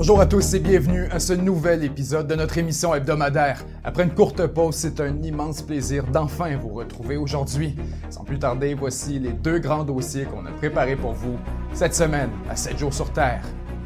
Bonjour à tous et bienvenue à ce nouvel épisode de notre émission hebdomadaire. Après une courte pause, c'est un immense plaisir d'enfin vous retrouver aujourd'hui. Sans plus tarder, voici les deux grands dossiers qu'on a préparés pour vous cette semaine à 7 jours sur Terre.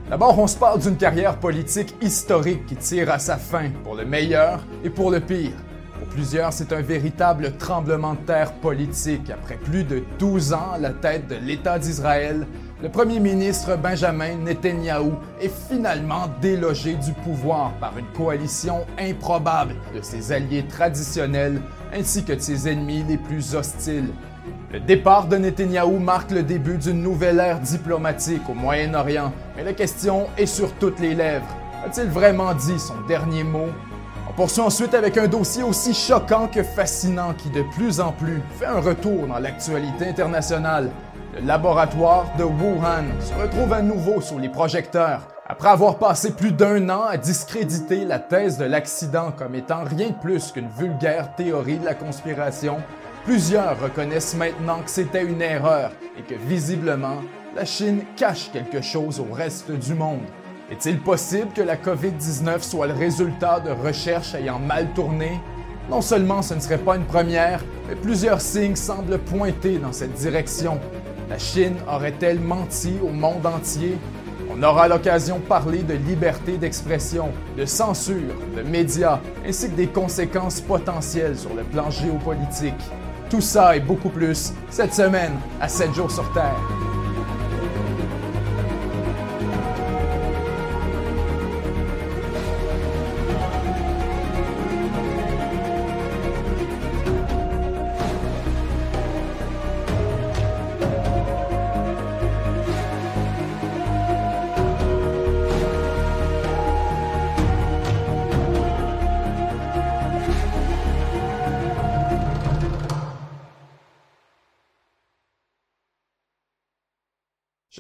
D'abord, on se parle d'une carrière politique historique qui tire à sa fin, pour le meilleur et pour le pire. Pour plusieurs, c'est un véritable tremblement de terre politique. Après plus de 12 ans à la tête de l'État d'Israël, le premier ministre Benjamin Netanyahou est finalement délogé du pouvoir par une coalition improbable de ses alliés traditionnels ainsi que de ses ennemis les plus hostiles. Le départ de Netanyahou marque le début d'une nouvelle ère diplomatique au Moyen-Orient, mais la question est sur toutes les lèvres. A-t-il vraiment dit son dernier mot? On poursuit ensuite avec un dossier aussi choquant que fascinant qui de plus en plus fait un retour dans l'actualité internationale. Le laboratoire de Wuhan se retrouve à nouveau sur les projecteurs. Après avoir passé plus d'un an à discréditer la thèse de l'accident comme étant rien de plus qu'une vulgaire théorie de la conspiration, plusieurs reconnaissent maintenant que c'était une erreur et que visiblement, la Chine cache quelque chose au reste du monde. Est-il possible que la COVID-19 soit le résultat de recherches ayant mal tourné? Non seulement ce ne serait pas une première, mais plusieurs signes semblent pointer dans cette direction. La Chine aurait-elle menti au monde entier? On aura l'occasion de parler de liberté d'expression, de censure, de médias, ainsi que des conséquences potentielles sur le plan géopolitique. Tout ça et beaucoup plus cette semaine à 7 jours sur Terre.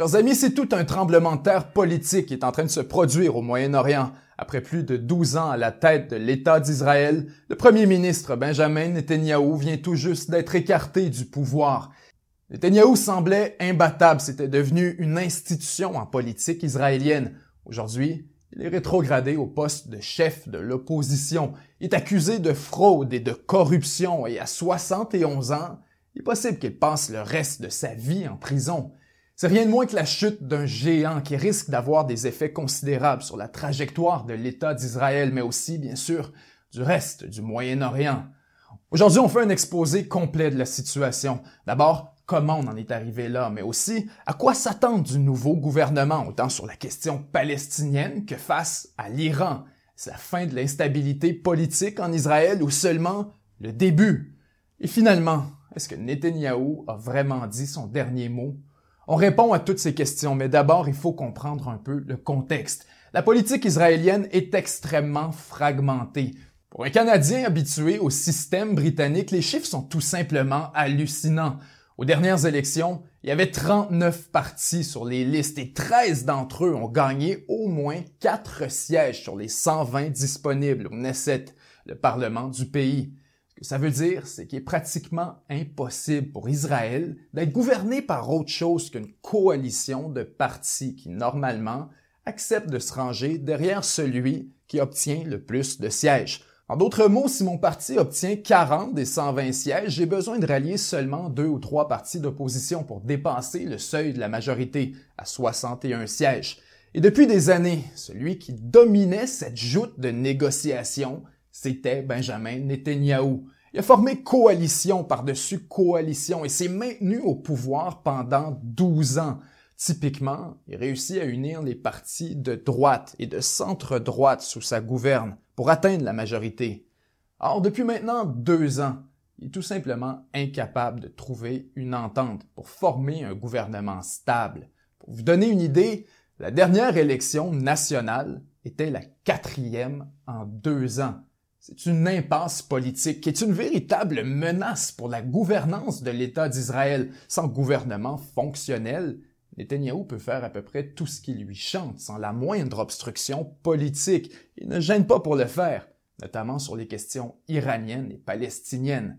Chers amis, c'est tout un tremblement de terre politique qui est en train de se produire au Moyen-Orient. Après plus de 12 ans à la tête de l'État d'Israël, le premier ministre Benjamin Netanyahou vient tout juste d'être écarté du pouvoir. Netanyahou semblait imbattable, c'était devenu une institution en politique israélienne. Aujourd'hui, il est rétrogradé au poste de chef de l'opposition. Il est accusé de fraude et de corruption et à 71 ans, il est possible qu'il passe le reste de sa vie en prison. C'est rien de moins que la chute d'un géant qui risque d'avoir des effets considérables sur la trajectoire de l'État d'Israël, mais aussi, bien sûr, du reste du Moyen-Orient. Aujourd'hui, on fait un exposé complet de la situation. D'abord, comment on en est arrivé là, mais aussi à quoi s'attendre du nouveau gouvernement, autant sur la question palestinienne que face à l'Iran. C'est la fin de l'instabilité politique en Israël ou seulement le début? Et finalement, est-ce que Netanyahou a vraiment dit son dernier mot? On répond à toutes ces questions, mais d'abord, il faut comprendre un peu le contexte. La politique israélienne est extrêmement fragmentée. Pour un Canadien habitué au système britannique, les chiffres sont tout simplement hallucinants. Aux dernières élections, il y avait 39 partis sur les listes et 13 d'entre eux ont gagné au moins 4 sièges sur les 120 disponibles au Knesset, le Parlement du pays. Ça veut dire, c'est qu'il est pratiquement impossible pour Israël d'être gouverné par autre chose qu'une coalition de partis qui, normalement, acceptent de se ranger derrière celui qui obtient le plus de sièges. En d'autres mots, si mon parti obtient 40 des 120 sièges, j'ai besoin de rallier seulement deux ou trois partis d'opposition pour dépasser le seuil de la majorité à 61 sièges. Et depuis des années, celui qui dominait cette joute de négociations, c'était Benjamin Netanyahou. Il a formé coalition par-dessus coalition et s'est maintenu au pouvoir pendant 12 ans. Typiquement, il réussit à unir les partis de droite et de centre-droite sous sa gouverne pour atteindre la majorité. Or, depuis maintenant deux ans, il est tout simplement incapable de trouver une entente pour former un gouvernement stable. Pour vous donner une idée, la dernière élection nationale était la quatrième en deux ans. C'est une impasse politique qui est une véritable menace pour la gouvernance de l'État d'Israël. Sans gouvernement fonctionnel, Netanyahou peut faire à peu près tout ce qui lui chante sans la moindre obstruction politique. Il ne gêne pas pour le faire, notamment sur les questions iraniennes et palestiniennes.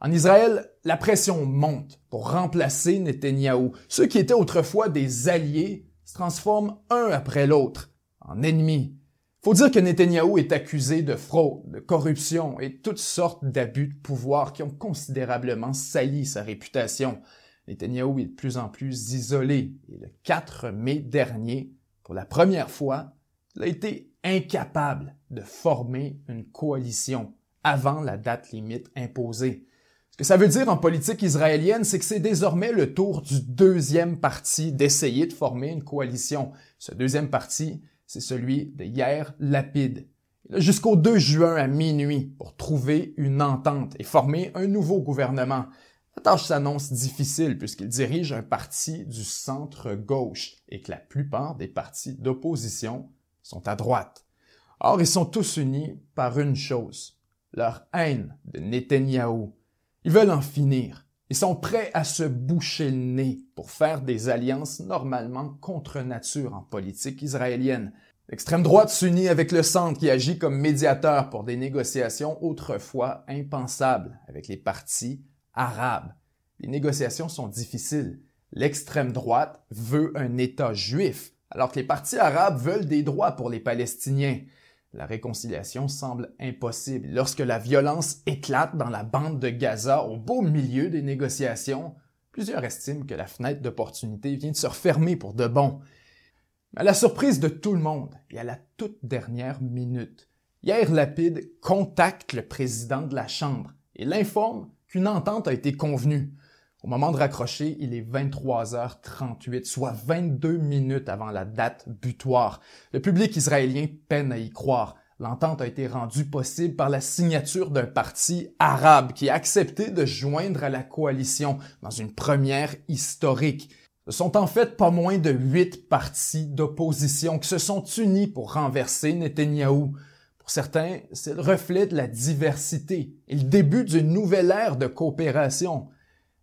En Israël, la pression monte pour remplacer Netanyahou. Ceux qui étaient autrefois des alliés se transforment un après l'autre en ennemi. Faut dire que Netanyahou est accusé de fraude, de corruption et toutes sortes d'abus de pouvoir qui ont considérablement sali sa réputation. Netanyahou est de plus en plus isolé et le 4 mai dernier, pour la première fois, il a été incapable de former une coalition avant la date limite imposée. Ce que ça veut dire en politique israélienne, c'est que c'est désormais le tour du deuxième parti d'essayer de former une coalition. Ce deuxième parti, c'est celui de Yair Lapid. Jusqu'au 2 juin à minuit pour trouver une entente et former un nouveau gouvernement. La tâche s'annonce difficile puisqu'il dirige un parti du centre-gauche et que la plupart des partis d'opposition sont à droite. Or, ils sont tous unis par une chose, leur haine de Netanyahou. Ils veulent en finir. Ils sont prêts à se boucher le nez pour faire des alliances normalement contre nature en politique israélienne. L'extrême droite s'unit avec le centre qui agit comme médiateur pour des négociations autrefois impensables avec les partis arabes. Les négociations sont difficiles. L'extrême droite veut un État juif, alors que les partis arabes veulent des droits pour les Palestiniens. La réconciliation semble impossible. Lorsque la violence éclate dans la bande de Gaza au beau milieu des négociations, plusieurs estiment que la fenêtre d'opportunité vient de se refermer pour de bon. À la surprise de tout le monde et à la toute dernière minute, Yair Lapid contacte le président de la Chambre et l'informe qu'une entente a été convenue. Au moment de raccrocher, il est 23h38, soit 22 minutes avant la date butoir. Le public israélien peine à y croire. L'entente a été rendue possible par la signature d'un parti arabe qui a accepté de joindre à la coalition dans une première historique. Ce sont en fait pas moins de huit partis d'opposition qui se sont unis pour renverser Netanyahou. Pour certains, c'est le reflet de la diversité et le début d'une nouvelle ère de coopération.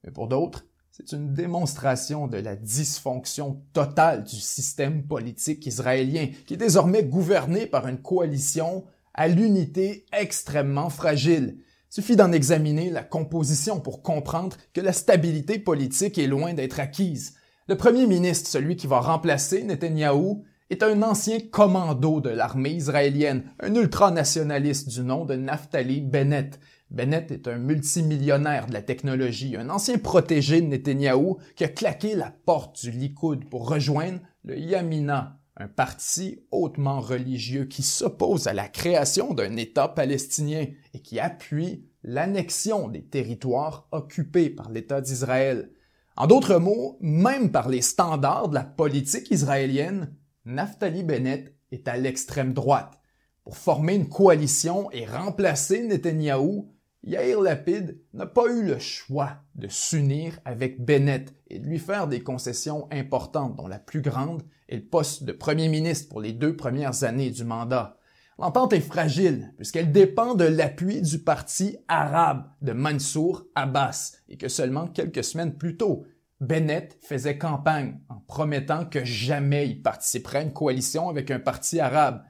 Mais pour d'autres, c'est une démonstration de la dysfonction totale du système politique israélien, qui est désormais gouverné par une coalition à l'unité extrêmement fragile. Il suffit d'en examiner la composition pour comprendre que la stabilité politique est loin d'être acquise. Le premier ministre, celui qui va remplacer Netanyahou, est un ancien commando de l'armée israélienne, un ultranationaliste du nom de Naftali Bennett. Bennett est un multimillionnaire de la technologie, un ancien protégé de Netanyahou qui a claqué la porte du Likoud pour rejoindre le Yamina, un parti hautement religieux qui s'oppose à la création d'un État palestinien et qui appuie l'annexion des territoires occupés par l'État d'Israël. En d'autres mots, même par les standards de la politique israélienne, Naftali Bennett est à l'extrême droite. Pour former une coalition et remplacer Netanyahou, Yair Lapid n'a pas eu le choix de s'unir avec Bennett et de lui faire des concessions importantes, dont la plus grande est le poste de premier ministre pour les deux premières années du mandat. L'entente est fragile puisqu'elle dépend de l'appui du parti arabe de Mansour Abbas et que seulement quelques semaines plus tôt, Bennett faisait campagne en promettant que jamais il participerait à une coalition avec un parti arabe.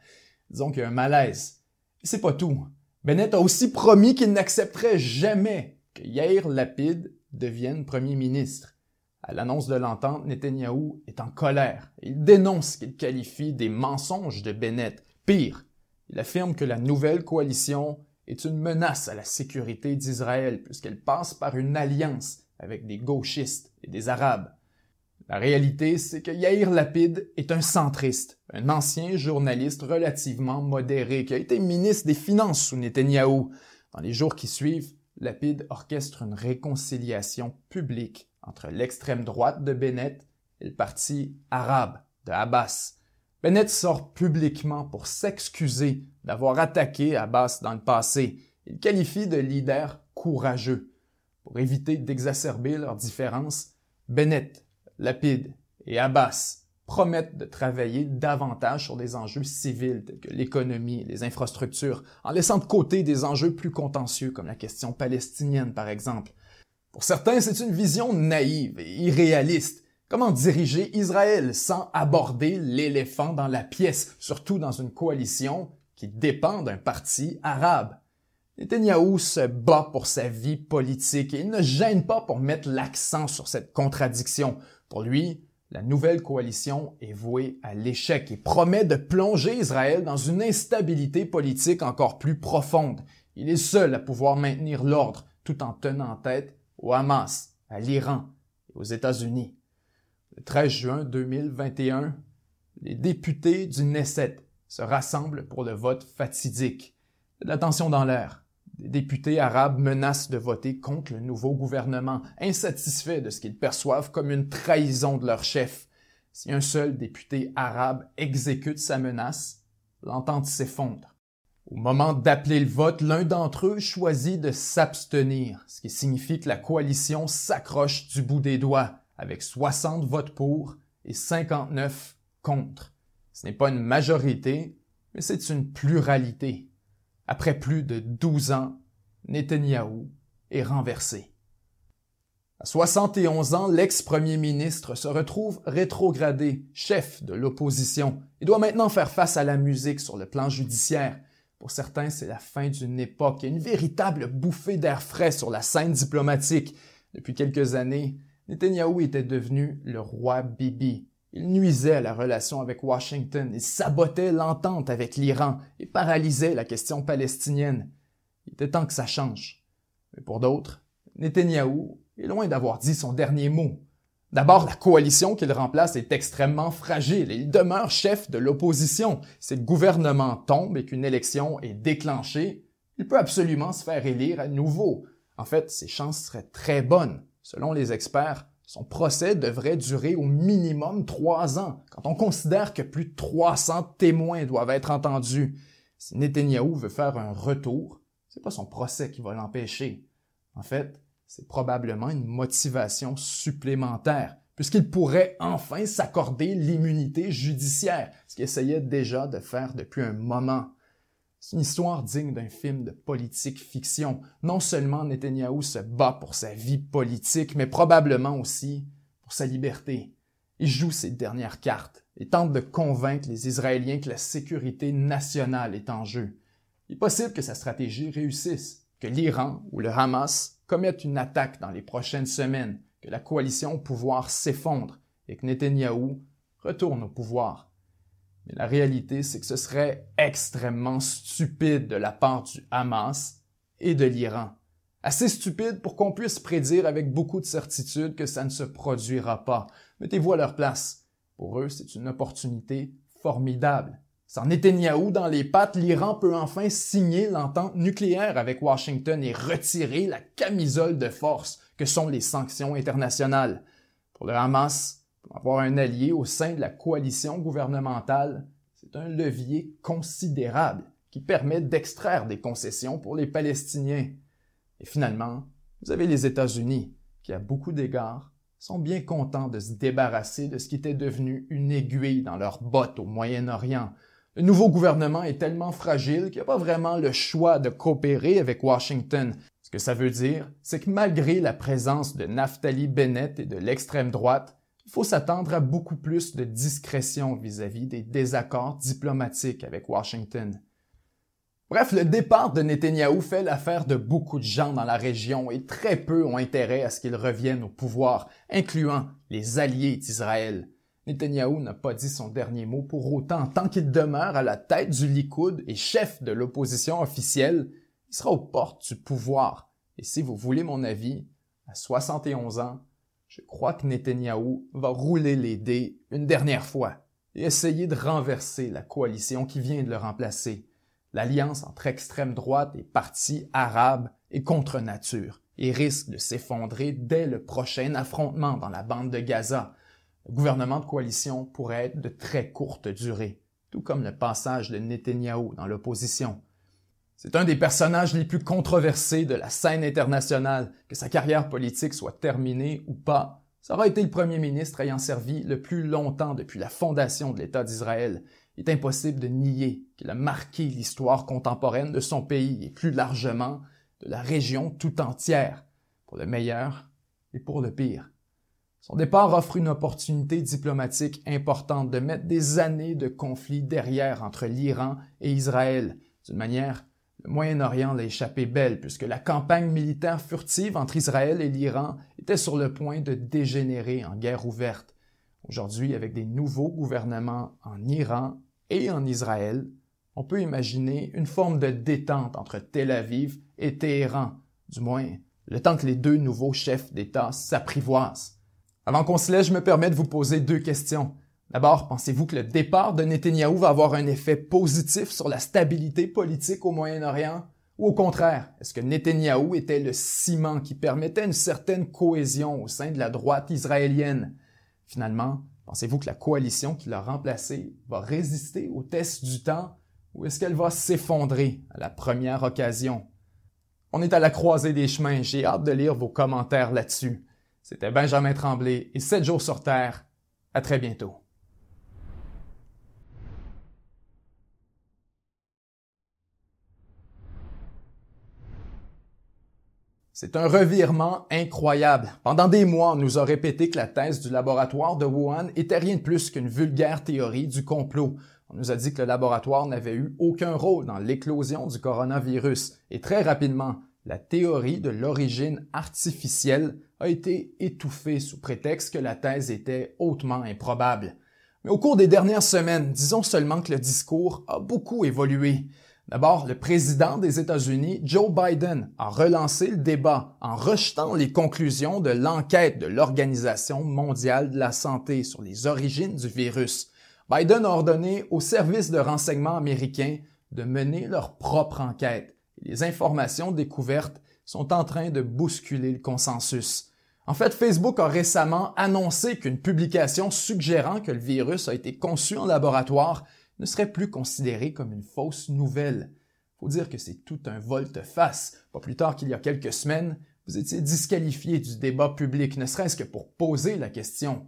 Disons qu'il y a un malaise. C'est pas tout. Bennett a aussi promis qu'il n'accepterait jamais que Yair Lapid devienne premier ministre. À l'annonce de l'entente, Netanyahou est en colère. Il dénonce ce qu'il qualifie des mensonges de Bennett. Pire, il affirme que la nouvelle coalition est une menace à la sécurité d'Israël puisqu'elle passe par une alliance avec des gauchistes et des Arabes. La réalité, c'est que Yair Lapid est un centriste, un ancien journaliste relativement modéré qui a été ministre des Finances sous Netanyahou. Dans les jours qui suivent, Lapid orchestre une réconciliation publique entre l'extrême droite de Bennett et le parti arabe de Abbas. Bennett sort publiquement pour s'excuser d'avoir attaqué Abbas dans le passé. Il qualifie de leader courageux. Pour éviter d'exacerber leurs différences, Bennett, Lapid et Abbas promettent de travailler davantage sur des enjeux civils tels que l'économie et les infrastructures, en laissant de côté des enjeux plus contentieux comme la question palestinienne par exemple. Pour certains, c'est une vision naïve et irréaliste. Comment diriger Israël sans aborder l'éléphant dans la pièce, surtout dans une coalition qui dépend d'un parti arabe? Netanyahu se bat pour sa vie politique et il ne gêne pas pour mettre l'accent sur cette contradiction. Pour lui, la nouvelle coalition est vouée à l'échec et promet de plonger Israël dans une instabilité politique encore plus profonde. Il est seul à pouvoir maintenir l'ordre tout en tenant tête au Hamas, à l'Iran et aux États-Unis. Le 13 juin 2021, les députés du Knesset se rassemblent pour le vote fatidique. La dans l'air. Des députés arabes menacent de voter contre le nouveau gouvernement, insatisfaits de ce qu'ils perçoivent comme une trahison de leur chef. Si un seul député arabe exécute sa menace, l'entente s'effondre. Au moment d'appeler le vote, l'un d'entre eux choisit de s'abstenir, ce qui signifie que la coalition s'accroche du bout des doigts, avec 60 votes pour et 59 contre. Ce n'est pas une majorité, mais c'est une pluralité. Après plus de 12 ans, Netanyahou est renversé. À 71 ans, l'ex-premier ministre se retrouve rétrogradé, chef de l'opposition, et doit maintenant faire face à la musique sur le plan judiciaire. Pour certains, c'est la fin d'une époque et une véritable bouffée d'air frais sur la scène diplomatique. Depuis quelques années, Netanyahou était devenu le roi Bibi, il nuisait à la relation avec Washington, il sabotait l'entente avec l'Iran et paralysait la question palestinienne. Il était temps que ça change. Mais pour d'autres, Netanyahou est loin d'avoir dit son dernier mot. D'abord, la coalition qu'il remplace est extrêmement fragile et il demeure chef de l'opposition. Si le gouvernement tombe et qu'une élection est déclenchée, il peut absolument se faire élire à nouveau. En fait, ses chances seraient très bonnes. Selon les experts, son procès devrait durer au minimum trois ans, quand on considère que plus de 300 témoins doivent être entendus. Si Netanyahou veut faire un retour, c'est pas son procès qui va l'empêcher. En fait, c'est probablement une motivation supplémentaire, puisqu'il pourrait enfin s'accorder l'immunité judiciaire, ce qu'il essayait déjà de faire depuis un moment. C'est une histoire digne d'un film de politique fiction. Non seulement Netanyahou se bat pour sa vie politique, mais probablement aussi pour sa liberté. Il joue ses dernières cartes et tente de convaincre les Israéliens que la sécurité nationale est en jeu. Il est possible que sa stratégie réussisse, que l'Iran ou le Hamas commettent une attaque dans les prochaines semaines, que la coalition au pouvoir s'effondre et que Netanyahou retourne au pouvoir. Mais la réalité, c'est que ce serait extrêmement stupide de la part du Hamas et de l'Iran. Assez stupide pour qu'on puisse prédire avec beaucoup de certitude que ça ne se produira pas. Mettez-vous à leur place. Pour eux, c'est une opportunité formidable. Sans Netanyahou dans les pattes, l'Iran peut enfin signer l'entente nucléaire avec Washington et retirer la camisole de force que sont les sanctions internationales. Pour le Hamas, avoir un allié au sein de la coalition gouvernementale, c'est un levier considérable qui permet d'extraire des concessions pour les Palestiniens. Et finalement, vous avez les États-Unis, qui à beaucoup d'égards sont bien contents de se débarrasser de ce qui était devenu une aiguille dans leurs bottes au Moyen-Orient. Le nouveau gouvernement est tellement fragile qu'il n'y a pas vraiment le choix de coopérer avec Washington. Ce que ça veut dire, c'est que malgré la présence de Naftali Bennett et de l'extrême droite, il faut s'attendre à beaucoup plus de discrétion vis-à-vis des désaccords diplomatiques avec Washington. Bref, le départ de Netanyahou fait l'affaire de beaucoup de gens dans la région et très peu ont intérêt à ce qu'il revienne au pouvoir, incluant les alliés d'Israël. Netanyahou n'a pas dit son dernier mot pour autant. Tant qu'il demeure à la tête du Likoud et chef de l'opposition officielle, il sera aux portes du pouvoir. Et si vous voulez mon avis, à 71 ans, je crois que Netanyahou va rouler les dés une dernière fois et essayer de renverser la coalition qui vient de le remplacer. L'alliance entre extrême droite et partis arabes est contre nature et risque de s'effondrer dès le prochain affrontement dans la bande de Gaza. Le gouvernement de coalition pourrait être de très courte durée, tout comme le passage de Netanyahou dans l'opposition. C'est un des personnages les plus controversés de la scène internationale. Que sa carrière politique soit terminée ou pas, ça aura été le premier ministre ayant servi le plus longtemps depuis la fondation de l'État d'Israël. Il est impossible de nier qu'il a marqué l'histoire contemporaine de son pays et plus largement de la région tout entière, pour le meilleur et pour le pire. Son départ offre une opportunité diplomatique importante de mettre des années de conflit derrière entre l'Iran et Israël, d'une manière le Moyen-Orient l'a échappé belle puisque la campagne militaire furtive entre Israël et l'Iran était sur le point de dégénérer en guerre ouverte. Aujourd'hui, avec des nouveaux gouvernements en Iran et en Israël, on peut imaginer une forme de détente entre Tel Aviv et Téhéran, du moins le temps que les deux nouveaux chefs d'État s'apprivoisent. Avant qu'on se laisse, je me permets de vous poser deux questions. D'abord, pensez-vous que le départ de Netanyahou va avoir un effet positif sur la stabilité politique au Moyen-Orient? Ou au contraire, est-ce que Netanyahou était le ciment qui permettait une certaine cohésion au sein de la droite israélienne? Finalement, pensez-vous que la coalition qui l'a remplacé va résister au test du temps? Ou est-ce qu'elle va s'effondrer à la première occasion? On est à la croisée des chemins, j'ai hâte de lire vos commentaires là-dessus. C'était Benjamin Tremblay et 7 jours sur Terre. À très bientôt. C'est un revirement incroyable. Pendant des mois, on nous a répété que la thèse du laboratoire de Wuhan était rien de plus qu'une vulgaire théorie du complot. On nous a dit que le laboratoire n'avait eu aucun rôle dans l'éclosion du coronavirus. Et très rapidement, la théorie de l'origine artificielle a été étouffée sous prétexte que la thèse était hautement improbable. Mais au cours des dernières semaines, disons seulement que le discours a beaucoup évolué. D'abord, le président des États-Unis, Joe Biden, a relancé le débat en rejetant les conclusions de l'enquête de l'Organisation mondiale de la santé sur les origines du virus. Biden a ordonné aux services de renseignement américains de mener leur propre enquête. Les informations découvertes sont en train de bousculer le consensus. En fait, Facebook a récemment annoncé qu'une publication suggérant que le virus a été conçu en laboratoire ne serait plus considéré comme une fausse nouvelle. Faut dire que c'est tout un volte-face. Pas plus tard qu'il y a quelques semaines, vous étiez disqualifié du débat public, ne serait-ce que pour poser la question.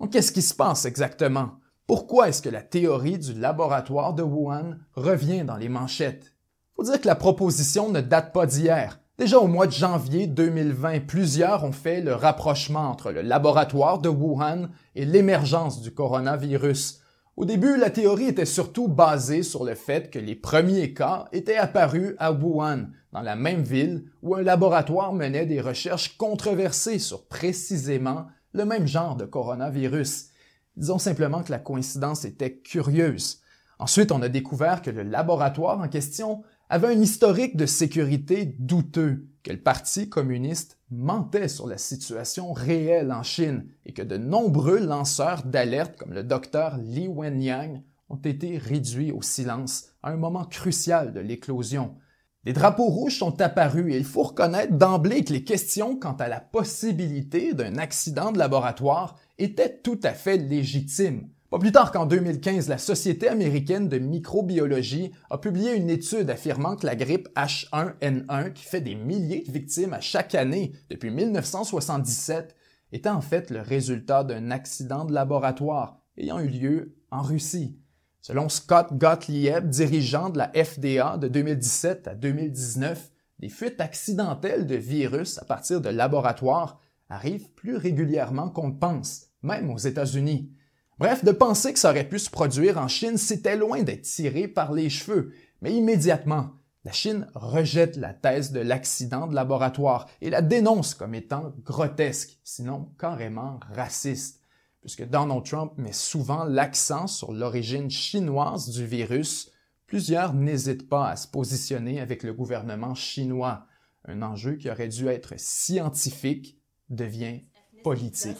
Donc qu'est-ce qui se passe exactement? Pourquoi est-ce que la théorie du laboratoire de Wuhan revient dans les manchettes? Faut dire que la proposition ne date pas d'hier. Déjà au mois de janvier 2020, plusieurs ont fait le rapprochement entre le laboratoire de Wuhan et l'émergence du coronavirus. Au début, la théorie était surtout basée sur le fait que les premiers cas étaient apparus à Wuhan, dans la même ville où un laboratoire menait des recherches controversées sur précisément le même genre de coronavirus. Disons simplement que la coïncidence était curieuse. Ensuite, on a découvert que le laboratoire en question avait un historique de sécurité douteux, que le Parti communiste mentait sur la situation réelle en Chine et que de nombreux lanceurs d'alerte comme le docteur Li Wenyang ont été réduits au silence à un moment crucial de l'éclosion. Des drapeaux rouges sont apparus et il faut reconnaître d'emblée que les questions quant à la possibilité d'un accident de laboratoire étaient tout à fait légitimes. Pas plus tard qu'en 2015, la Société américaine de microbiologie a publié une étude affirmant que la grippe H1N1, qui fait des milliers de victimes à chaque année depuis 1977, était en fait le résultat d'un accident de laboratoire ayant eu lieu en Russie. Selon Scott Gottlieb, dirigeant de la FDA de 2017 à 2019, des fuites accidentelles de virus à partir de laboratoires arrivent plus régulièrement qu'on ne pense, même aux États-Unis. Bref, de penser que ça aurait pu se produire en Chine, c'était loin d'être tiré par les cheveux. Mais immédiatement, la Chine rejette la thèse de l'accident de laboratoire et la dénonce comme étant grotesque, sinon carrément raciste, puisque Donald Trump met souvent l'accent sur l'origine chinoise du virus. Plusieurs n'hésitent pas à se positionner avec le gouvernement chinois. Un enjeu qui aurait dû être scientifique devient politique.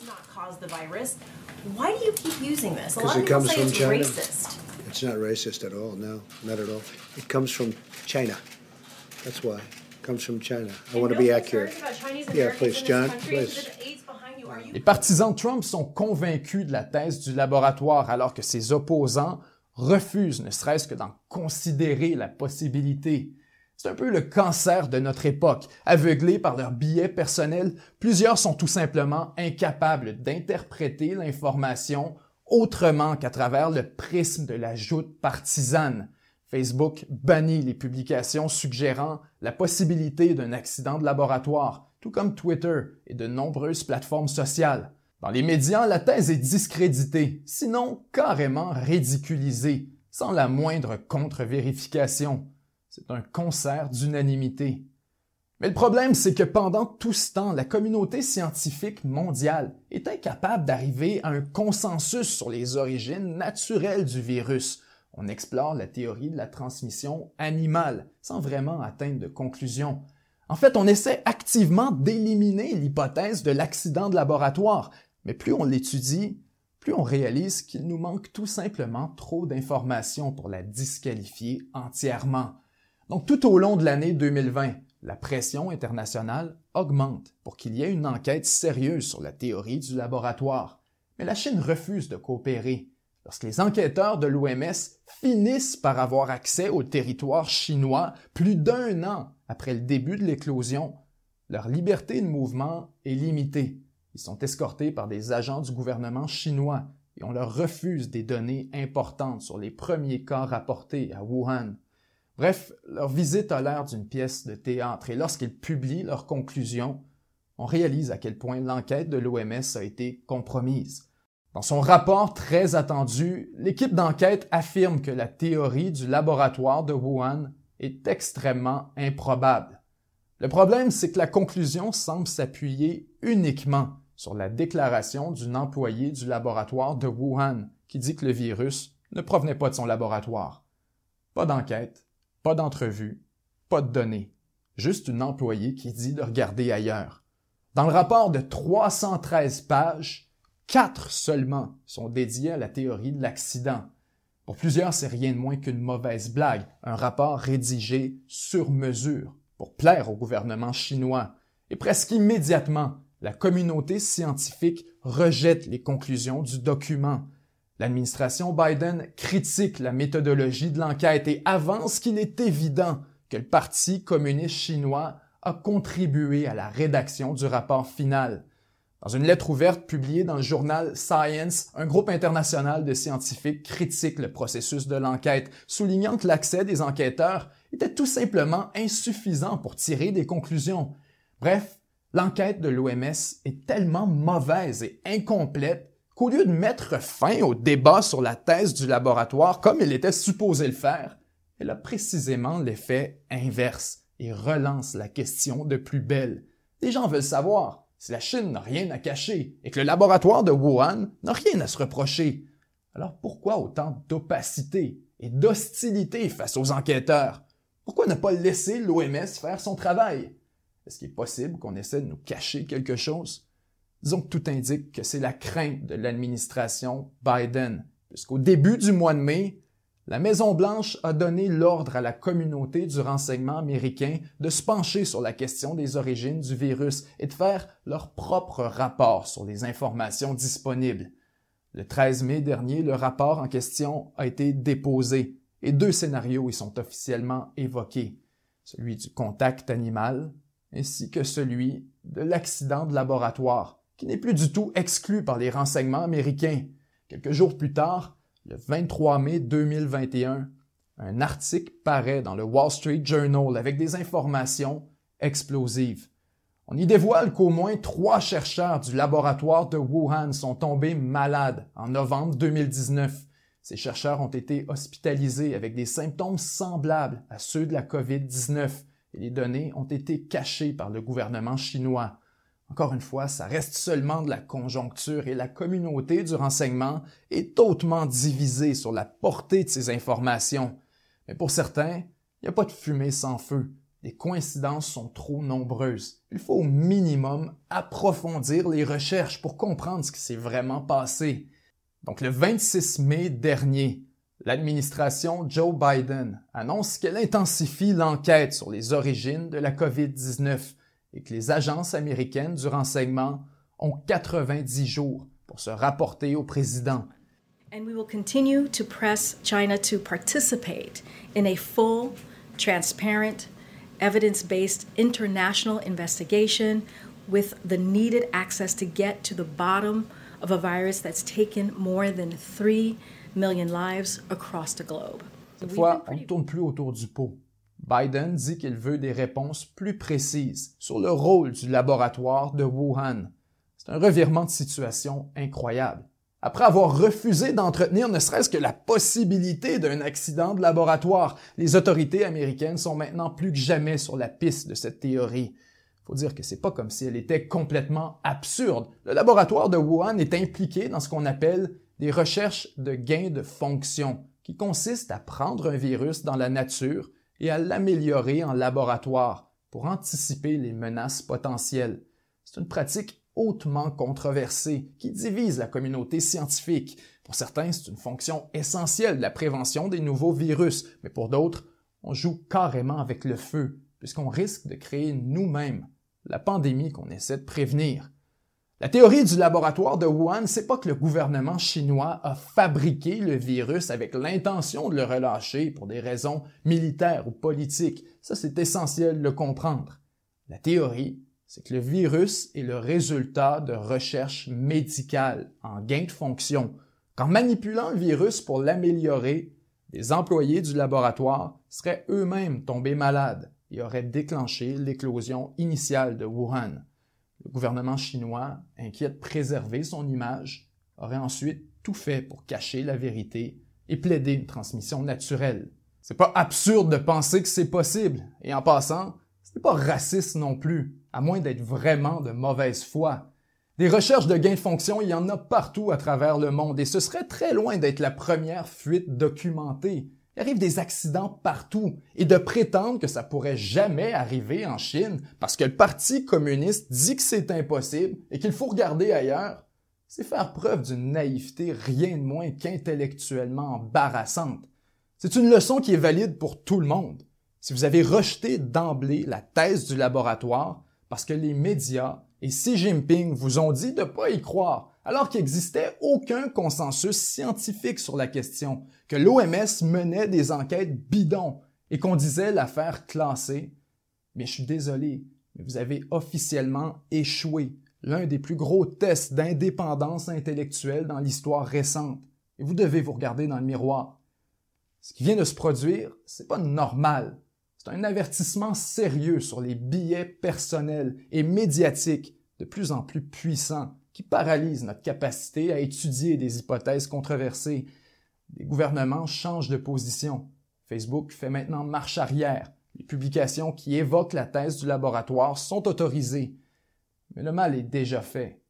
Why do you keep using this? A lot of people say it's China. racist. It's not racist at all. No, not at all. It comes from China. That's why. It comes from China. I want to be accurate. Yeah, please, John, please. Les partisans de Trump sont convaincus de la thèse du laboratoire alors que ses opposants refusent ne serait-ce que d'en considérer la possibilité. C'est un peu le cancer de notre époque. Aveuglés par leurs billets personnels, plusieurs sont tout simplement incapables d'interpréter l'information autrement qu'à travers le prisme de la joute partisane. Facebook bannit les publications suggérant la possibilité d'un accident de laboratoire, tout comme Twitter et de nombreuses plateformes sociales. Dans les médias, la thèse est discréditée, sinon carrément ridiculisée, sans la moindre contre-vérification. C'est un concert d'unanimité. Mais le problème, c'est que pendant tout ce temps, la communauté scientifique mondiale est incapable d'arriver à un consensus sur les origines naturelles du virus. On explore la théorie de la transmission animale sans vraiment atteindre de conclusion. En fait, on essaie activement d'éliminer l'hypothèse de l'accident de laboratoire, mais plus on l'étudie, plus on réalise qu'il nous manque tout simplement trop d'informations pour la disqualifier entièrement. Donc tout au long de l'année 2020, la pression internationale augmente pour qu'il y ait une enquête sérieuse sur la théorie du laboratoire. Mais la Chine refuse de coopérer. Lorsque les enquêteurs de l'OMS finissent par avoir accès au territoire chinois plus d'un an après le début de l'éclosion, leur liberté de mouvement est limitée. Ils sont escortés par des agents du gouvernement chinois et on leur refuse des données importantes sur les premiers cas rapportés à Wuhan. Bref, leur visite a l'air d'une pièce de théâtre et lorsqu'ils publient leurs conclusions, on réalise à quel point l'enquête de l'OMS a été compromise. Dans son rapport très attendu, l'équipe d'enquête affirme que la théorie du laboratoire de Wuhan est extrêmement improbable. Le problème, c'est que la conclusion semble s'appuyer uniquement sur la déclaration d'une employée du laboratoire de Wuhan qui dit que le virus ne provenait pas de son laboratoire. Pas d'enquête, pas d'entrevue, pas de données, juste une employée qui dit de regarder ailleurs. Dans le rapport de 313 pages, quatre seulement sont dédiés à la théorie de l'accident. Pour plusieurs, c'est rien de moins qu'une mauvaise blague, un rapport rédigé sur mesure pour plaire au gouvernement chinois. Et presque immédiatement, la communauté scientifique rejette les conclusions du document. L'administration Biden critique la méthodologie de l'enquête et avance qu'il est évident que le Parti communiste chinois a contribué à la rédaction du rapport final. Dans une lettre ouverte publiée dans le journal Science, un groupe international de scientifiques critique le processus de l'enquête, soulignant que l'accès des enquêteurs était tout simplement insuffisant pour tirer des conclusions. Bref, l'enquête de l'OMS est tellement mauvaise et incomplète qu'au lieu de mettre fin au débat sur la thèse du laboratoire comme il était supposé le faire, elle a précisément l'effet inverse et relance la question de plus belle. Les gens veulent savoir si la Chine n'a rien à cacher et que le laboratoire de Wuhan n'a rien à se reprocher. Alors pourquoi autant d'opacité et d'hostilité face aux enquêteurs? Pourquoi ne pas laisser l'OMS faire son travail? Est-ce qu'il est possible qu'on essaie de nous cacher quelque chose? Que tout indique que c'est la crainte de l'administration Biden, puisqu'au début du mois de mai, la Maison-Blanche a donné l'ordre à la communauté du renseignement américain de se pencher sur la question des origines du virus et de faire leur propre rapport sur les informations disponibles. Le 13 mai dernier, le rapport en question a été déposé et deux scénarios y sont officiellement évoqués, celui du contact animal ainsi que celui de l'accident de laboratoire qui n'est plus du tout exclu par les renseignements américains. Quelques jours plus tard, le 23 mai 2021, un article paraît dans le Wall Street Journal avec des informations explosives. On y dévoile qu'au moins trois chercheurs du laboratoire de Wuhan sont tombés malades en novembre 2019. Ces chercheurs ont été hospitalisés avec des symptômes semblables à ceux de la COVID-19 et les données ont été cachées par le gouvernement chinois. Encore une fois, ça reste seulement de la conjoncture et la communauté du renseignement est hautement divisée sur la portée de ces informations. Mais pour certains, il n'y a pas de fumée sans feu. Les coïncidences sont trop nombreuses. Il faut au minimum approfondir les recherches pour comprendre ce qui s'est vraiment passé. Donc le 26 mai dernier, l'administration Joe Biden annonce qu'elle intensifie l'enquête sur les origines de la COVID-19 et que les agences américaines du renseignement ont 90 jours pour se rapporter au président. And we will continue to press China to participate in a full, transparent, evidence-based international investigation with the needed access to get to the bottom of a virus that's taken more than 3 million lives across the globe. Cette fois, on ne tourne plus autour du pot. Biden dit qu'il veut des réponses plus précises sur le rôle du laboratoire de Wuhan. C'est un revirement de situation incroyable. après avoir refusé d'entretenir ne serait-ce que la possibilité d'un accident de laboratoire. Les autorités américaines sont maintenant plus que jamais sur la piste de cette théorie. Faut dire que c'est pas comme si elle était complètement absurde. Le laboratoire de Wuhan est impliqué dans ce qu'on appelle des recherches de gains de fonction, qui consistent à prendre un virus dans la nature et à l'améliorer en laboratoire pour anticiper les menaces potentielles. C'est une pratique hautement controversée qui divise la communauté scientifique. Pour certains, c'est une fonction essentielle de la prévention des nouveaux virus, mais pour d'autres, on joue carrément avec le feu, puisqu'on risque de créer nous-mêmes la pandémie qu'on essaie de prévenir. La théorie du laboratoire de Wuhan, c'est pas que le gouvernement chinois a fabriqué le virus avec l'intention de le relâcher pour des raisons militaires ou politiques. Ça, c'est essentiel de le comprendre. La théorie, c'est que le virus est le résultat de recherches médicales en gain de fonction. Qu'en manipulant le virus pour l'améliorer, les employés du laboratoire seraient eux-mêmes tombés malades et auraient déclenché l'éclosion initiale de Wuhan. Le gouvernement chinois, inquiet de préserver son image, aurait ensuite tout fait pour cacher la vérité et plaider une transmission naturelle. C'est pas absurde de penser que c'est possible, et en passant, c'est pas raciste non plus, à moins d'être vraiment de mauvaise foi. Des recherches de gains de fonction, il y en a partout à travers le monde et ce serait très loin d'être la première fuite documentée. Il arrive des accidents partout et de prétendre que ça pourrait jamais arriver en Chine parce que le Parti communiste dit que c'est impossible et qu'il faut regarder ailleurs, c'est faire preuve d'une naïveté rien de moins qu'intellectuellement embarrassante. C'est une leçon qui est valide pour tout le monde. Si vous avez rejeté d'emblée la thèse du laboratoire parce que les médias et Xi Jinping vous ont dit de ne pas y croire, alors qu'il n'existait aucun consensus scientifique sur la question, que l'OMS menait des enquêtes bidons et qu'on disait l'affaire classée, mais je suis désolé, mais vous avez officiellement échoué. L'un des plus gros tests d'indépendance intellectuelle dans l'histoire récente, et vous devez vous regarder dans le miroir. Ce qui vient de se produire, c'est pas normal. C'est un avertissement sérieux sur les billets personnels et médiatiques de plus en plus puissants qui paralysent notre capacité à étudier des hypothèses controversées. Les gouvernements changent de position. Facebook fait maintenant marche arrière. Les publications qui évoquent la thèse du laboratoire sont autorisées. Mais le mal est déjà fait.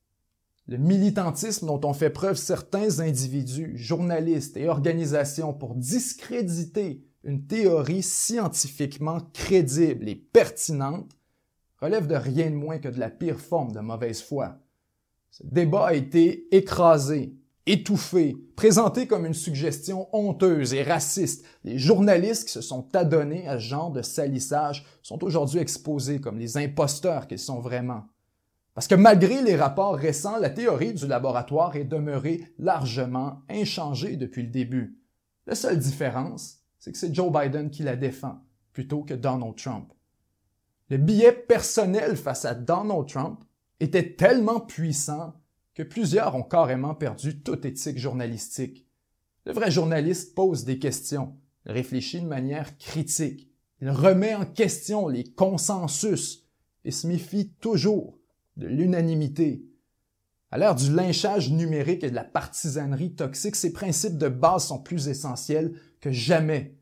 Le militantisme dont ont fait preuve certains individus, journalistes et organisations pour discréditer une théorie scientifiquement crédible et pertinente relève de rien de moins que de la pire forme de mauvaise foi. Ce débat a été écrasé, étouffé, présenté comme une suggestion honteuse et raciste. Les journalistes qui se sont adonnés à ce genre de salissage sont aujourd'hui exposés comme les imposteurs qu'ils sont vraiment. Parce que malgré les rapports récents, la théorie du laboratoire est demeurée largement inchangée depuis le début. La seule différence, c'est que c'est Joe Biden qui la défend plutôt que Donald Trump. Le billet personnel face à Donald Trump était tellement puissant que plusieurs ont carrément perdu toute éthique journalistique. Le vrai journaliste pose des questions, réfléchit de manière critique, il remet en question les consensus et se méfie toujours de l'unanimité. À l'ère du lynchage numérique et de la partisanerie toxique, ces principes de base sont plus essentiels que jamais.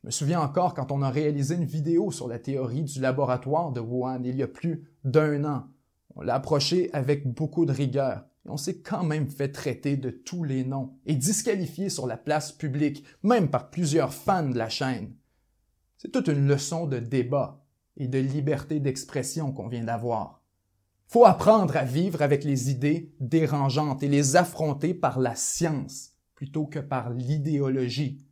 Je me souviens encore quand on a réalisé une vidéo sur la théorie du laboratoire de Wuhan il y a plus d'un an. On l'a approché avec beaucoup de rigueur. Et on s'est quand même fait traiter de tous les noms et disqualifié sur la place publique, même par plusieurs fans de la chaîne. C'est toute une leçon de débat et de liberté d'expression qu'on vient d'avoir. Faut apprendre à vivre avec les idées dérangeantes et les affronter par la science plutôt que par l'idéologie.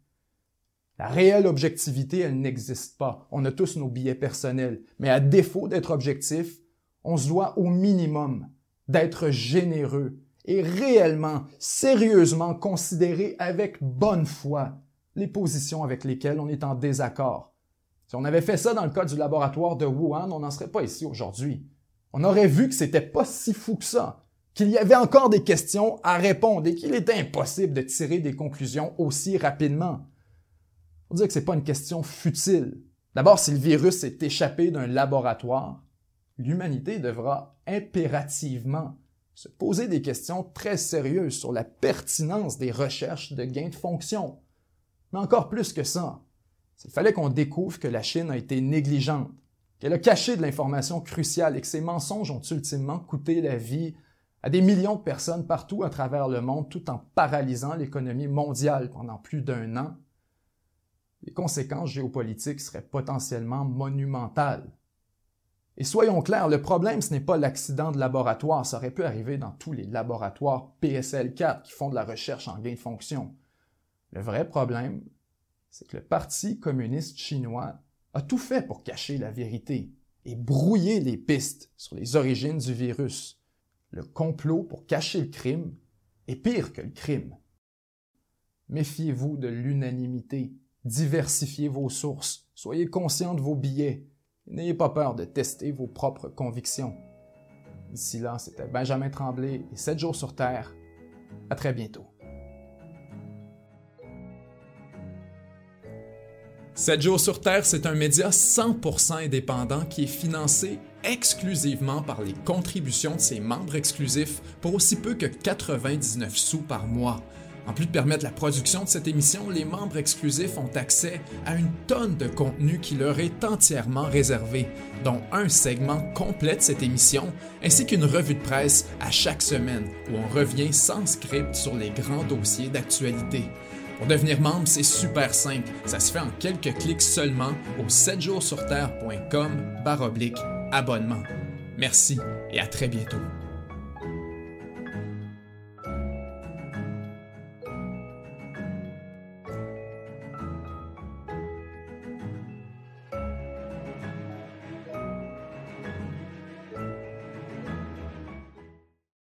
La réelle objectivité, elle n'existe pas. On a tous nos billets personnels. Mais à défaut d'être objectif, on se doit au minimum d'être généreux et réellement, sérieusement considérer avec bonne foi les positions avec lesquelles on est en désaccord. Si on avait fait ça dans le cas du laboratoire de Wuhan, on n'en serait pas ici aujourd'hui. On aurait vu que c'était pas si fou que ça, qu'il y avait encore des questions à répondre et qu'il était impossible de tirer des conclusions aussi rapidement. On dire que c'est pas une question futile. D'abord, si le virus est échappé d'un laboratoire, l'humanité devra impérativement se poser des questions très sérieuses sur la pertinence des recherches de gains de fonction. Mais encore plus que ça, il fallait qu'on découvre que la Chine a été négligente, qu'elle a caché de l'information cruciale et que ses mensonges ont ultimement coûté la vie à des millions de personnes partout à travers le monde tout en paralysant l'économie mondiale pendant plus d'un an, les conséquences géopolitiques seraient potentiellement monumentales. Et soyons clairs, le problème, ce n'est pas l'accident de laboratoire, ça aurait pu arriver dans tous les laboratoires PSL4 qui font de la recherche en gain de fonction. Le vrai problème, c'est que le Parti communiste chinois a tout fait pour cacher la vérité et brouiller les pistes sur les origines du virus. Le complot pour cacher le crime est pire que le crime. Méfiez-vous de l'unanimité, diversifiez vos sources, soyez conscient de vos billets, n'ayez pas peur de tester vos propres convictions. D'ici là, c'était Benjamin Tremblay et 7 jours sur Terre. À très bientôt. 7 jours sur Terre, c'est un média 100% indépendant qui est financé exclusivement par les contributions de ses membres exclusifs pour aussi peu que 99 sous par mois. En plus de permettre la production de cette émission, les membres exclusifs ont accès à une tonne de contenu qui leur est entièrement réservé, dont un segment complet de cette émission, ainsi qu'une revue de presse à chaque semaine où on revient sans script sur les grands dossiers d'actualité. Pour devenir membre, c'est super simple. Ça se fait en quelques clics seulement au 7jourssurterre.com baroblique abonnement. Merci et à très bientôt.